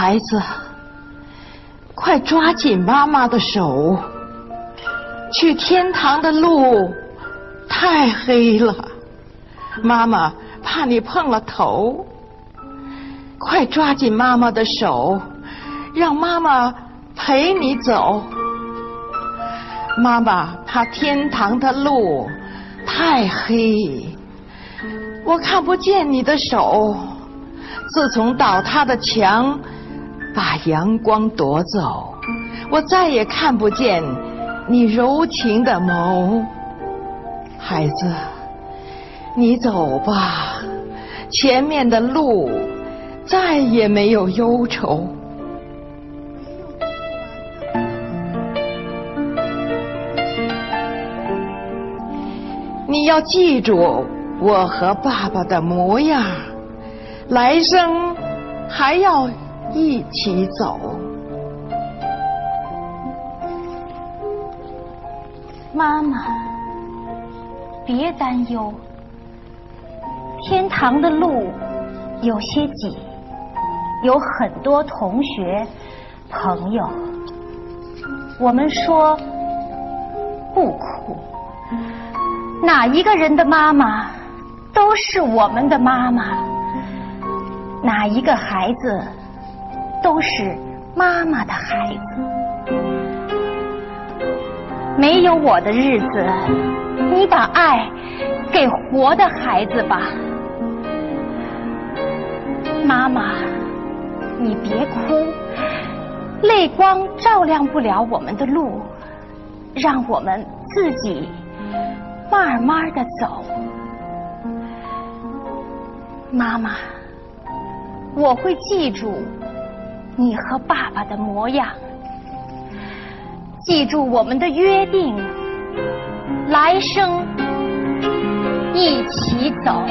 孩子，快抓紧妈妈的手，去天堂的路太黑了，妈妈怕你碰了头。快抓紧妈妈的手，让妈妈陪你走。妈妈怕天堂的路太黑，我看不见你的手。自从倒塌的墙把阳光夺走，我再也看不见你柔情的眸。孩子，你走吧，前面的路再也没有忧愁。你要记住我和爸爸的模样，来生还要一起走。妈妈，别担忧，天堂的路有些挤，有很多同学朋友。我们说不哭。哪一个人的妈妈都是我们的妈妈，哪一个孩子都是妈妈的孩子。没有我的日子，你把爱给活的孩子吧。妈妈，你别哭，泪光照亮不了我们的路，让我们自己。慢慢的走，妈妈，我会记住你和爸爸的模样，记住我们的约定，来生一起走。